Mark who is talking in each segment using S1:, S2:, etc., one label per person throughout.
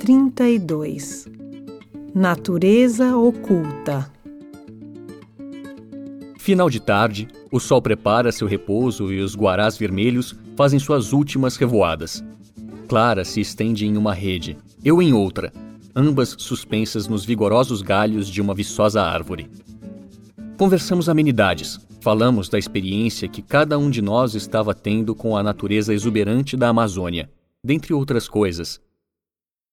S1: 32 Natureza oculta
S2: Final de tarde, o sol prepara seu repouso e os guarás vermelhos fazem suas últimas revoadas. Clara se estende em uma rede, eu em outra, ambas suspensas nos vigorosos galhos de uma viçosa árvore. Conversamos amenidades, falamos da experiência que cada um de nós estava tendo com a natureza exuberante da Amazônia, dentre outras coisas.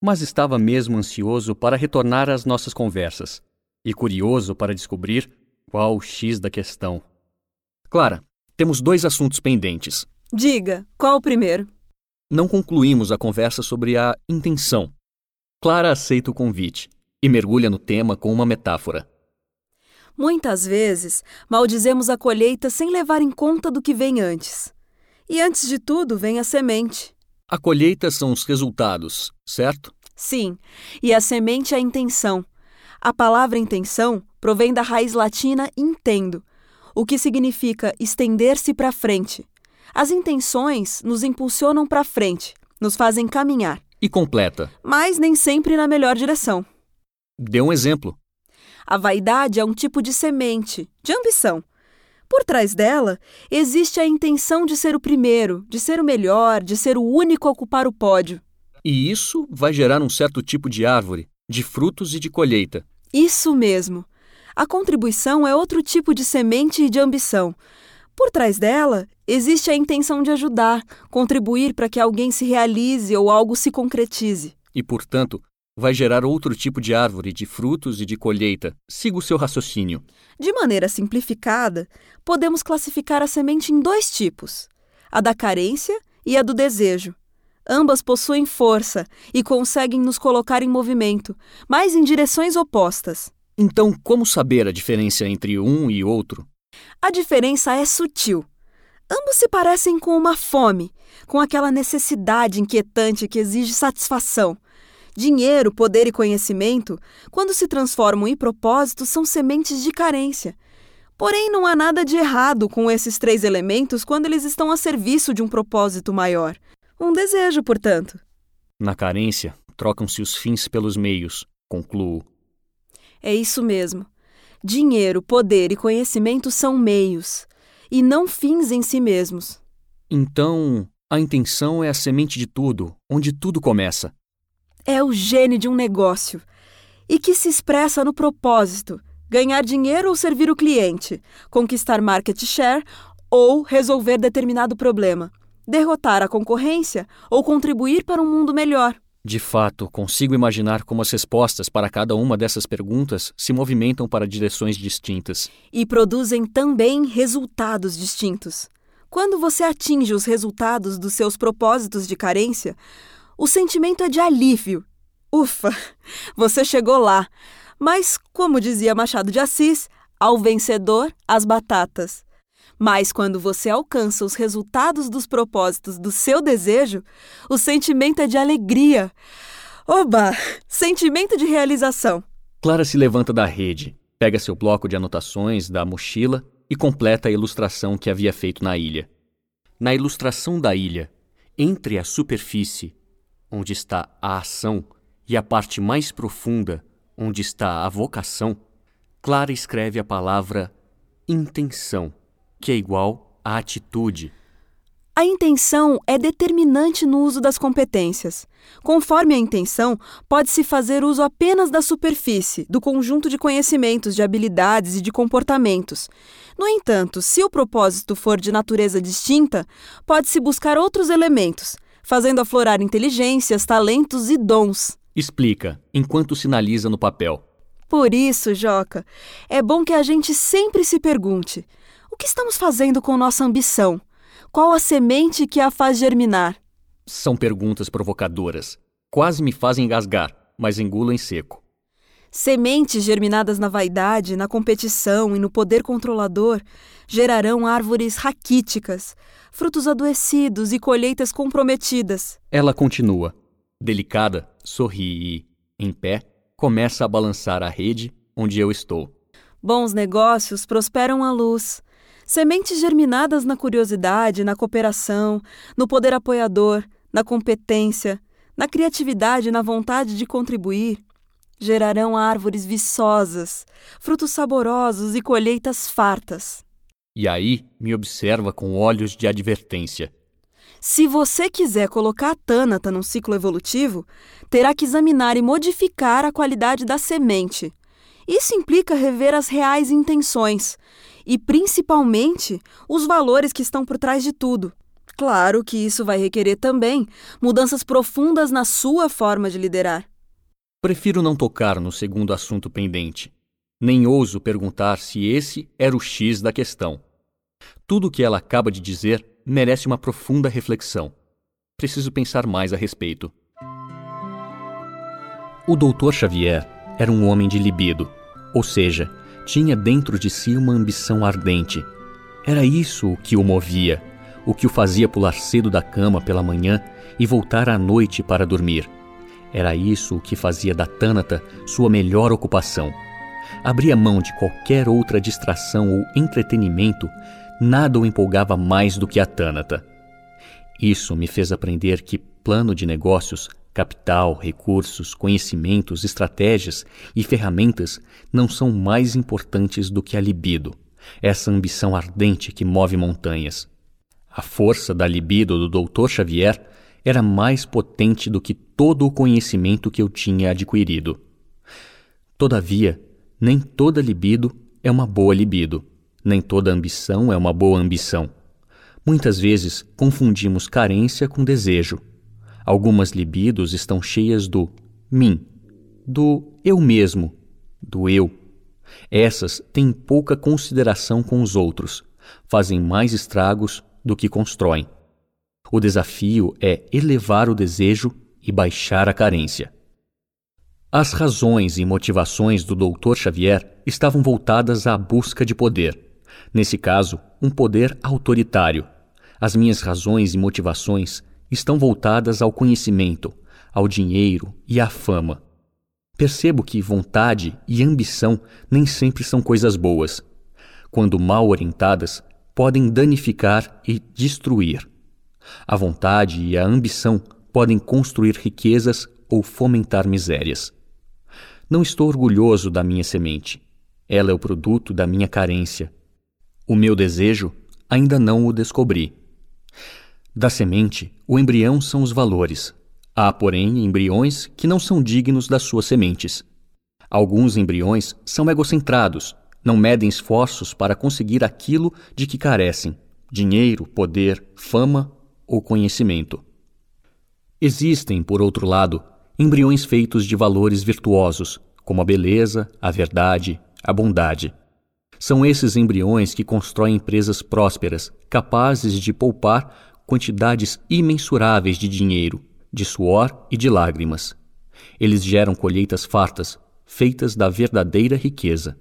S2: Mas estava mesmo ansioso para retornar às nossas conversas e curioso para descobrir qual o X da questão. Clara, temos dois assuntos pendentes.
S3: Diga, qual o primeiro?
S2: Não concluímos a conversa sobre a intenção. Clara aceita o convite e mergulha no tema com uma metáfora.
S3: Muitas vezes, maldizemos a colheita sem levar em conta do que vem antes. E antes de tudo vem a semente.
S2: A colheita são os resultados, certo?
S3: Sim, e a semente é a intenção. A palavra intenção provém da raiz latina intendo, o que significa estender-se para frente. As intenções nos impulsionam para frente, nos fazem caminhar.
S2: E completa.
S3: Mas nem sempre na melhor direção.
S2: Dê um exemplo.
S3: A vaidade é um tipo de semente, de ambição. Por trás dela, existe a intenção de ser o primeiro, de ser o melhor, de ser o único a ocupar o pódio.
S2: E isso vai gerar um certo tipo de árvore, de frutos e de colheita.
S3: Isso mesmo. A contribuição é outro tipo de semente e de ambição. Por trás dela, existe a intenção de ajudar, contribuir para que alguém se realize ou algo se concretize.
S2: E, portanto, vai gerar outro tipo de árvore de frutos e de colheita. Siga o seu raciocínio.
S3: De maneira simplificada, podemos classificar a semente em dois tipos: a da carência e a do desejo. Ambas possuem força e conseguem nos colocar em movimento, mas em direções opostas.
S2: Então, como saber a diferença entre um e outro?
S3: A diferença é sutil. Ambos se parecem com uma fome, com aquela necessidade inquietante que exige satisfação. Dinheiro, poder e conhecimento, quando se transformam em propósitos, são sementes de carência. Porém, não há nada de errado com esses três elementos quando eles estão a serviço de um propósito maior. Um desejo, portanto.
S2: Na carência, trocam-se os fins pelos meios, concluo.
S3: É isso mesmo. Dinheiro, poder e conhecimento são meios, e não fins em si mesmos.
S2: Então, a intenção é a semente de tudo, onde tudo começa.
S3: É o gene de um negócio, e que se expressa no propósito: ganhar dinheiro ou servir o cliente, conquistar market share ou resolver determinado problema derrotar a concorrência ou contribuir para um mundo melhor.
S2: De fato, consigo imaginar como as respostas para cada uma dessas perguntas se movimentam para direções distintas.
S3: E produzem também resultados distintos. Quando você atinge os resultados dos seus propósitos de carência, o sentimento é de alívio. Ufa, você chegou lá. Mas, como dizia Machado de Assis, ao vencedor, as batatas. Mas quando você alcança os resultados dos propósitos do seu desejo, o sentimento é de alegria. Oba! Sentimento de realização.
S2: Clara se levanta da rede, pega seu bloco de anotações da mochila e completa a ilustração que havia feito na ilha. Na ilustração da ilha, entre a superfície, onde está a ação, e a parte mais profunda, onde está a vocação, Clara escreve a palavra intenção que é igual à atitude.
S3: A intenção é determinante no uso das competências. Conforme a intenção, pode-se fazer uso apenas da superfície, do conjunto de conhecimentos, de habilidades e de comportamentos. No entanto, se o propósito for de natureza distinta, pode-se buscar outros elementos, fazendo aflorar inteligências, talentos e dons.
S2: Explica, enquanto sinaliza no papel.
S3: Por isso, Joca, é bom que a gente sempre se pergunte: o que estamos fazendo com nossa ambição? Qual a semente que a faz germinar?
S2: São perguntas provocadoras. Quase me fazem engasgar, mas engulo em seco.
S3: Sementes germinadas na vaidade, na competição e no poder controlador gerarão árvores raquíticas, frutos adoecidos e colheitas comprometidas.
S2: Ela continua. Delicada, sorri e, em pé, começa a balançar a rede onde eu estou.
S3: Bons negócios prosperam à luz. Sementes germinadas na curiosidade, na cooperação, no poder apoiador, na competência, na criatividade e na vontade de contribuir, gerarão árvores viçosas, frutos saborosos e colheitas fartas.
S2: E aí me observa com olhos de advertência.
S3: Se você quiser colocar a tânata num ciclo evolutivo, terá que examinar e modificar a qualidade da semente. Isso implica rever as reais intenções e, principalmente, os valores que estão por trás de tudo. Claro que isso vai requerer também mudanças profundas na sua forma de liderar.
S2: Prefiro não tocar no segundo assunto pendente. Nem ouso perguntar se esse era o X da questão. Tudo o que ela acaba de dizer merece uma profunda reflexão. Preciso pensar mais a respeito. O Dr. Xavier era um homem de libido, ou seja, tinha dentro de si uma ambição ardente. Era isso o que o movia, o que o fazia pular cedo da cama pela manhã e voltar à noite para dormir. Era isso o que fazia da Tânata sua melhor ocupação. Abria mão de qualquer outra distração ou entretenimento, nada o empolgava mais do que a Tânata. Isso me fez aprender que plano de negócios, capital, recursos, conhecimentos, estratégias e ferramentas não são mais importantes do que a libido, essa ambição ardente que move montanhas. A força da libido do Dr. Xavier era mais potente do que todo o conhecimento que eu tinha adquirido. Todavia, nem toda libido é uma boa libido, nem toda ambição é uma boa ambição. Muitas vezes confundimos carência com desejo. Algumas libidos estão cheias do mim, do eu mesmo, do eu. Essas têm pouca consideração com os outros, fazem mais estragos do que constroem. O desafio é elevar o desejo e baixar a carência. As razões e motivações do Dr. Xavier estavam voltadas à busca de poder. Nesse caso, um poder autoritário. As minhas razões e motivações estão voltadas ao conhecimento, ao dinheiro e à fama. Percebo que vontade e ambição nem sempre são coisas boas. Quando mal orientadas, podem danificar e destruir. A vontade e a ambição podem construir riquezas ou fomentar misérias. Não estou orgulhoso da minha semente. Ela é o produto da minha carência. O meu desejo ainda não o descobri. Da semente, o embrião são os valores. Há, porém, embriões que não são dignos das suas sementes. Alguns embriões são egocentrados, não medem esforços para conseguir aquilo de que carecem: dinheiro, poder, fama ou conhecimento. Existem, por outro lado, embriões feitos de valores virtuosos, como a beleza, a verdade, a bondade. São esses embriões que constroem empresas prósperas, capazes de poupar quantidades imensuráveis de dinheiro, de suor e de lágrimas. Eles geram colheitas fartas, feitas da verdadeira riqueza.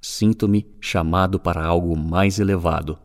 S2: Sinto-me chamado para algo mais elevado.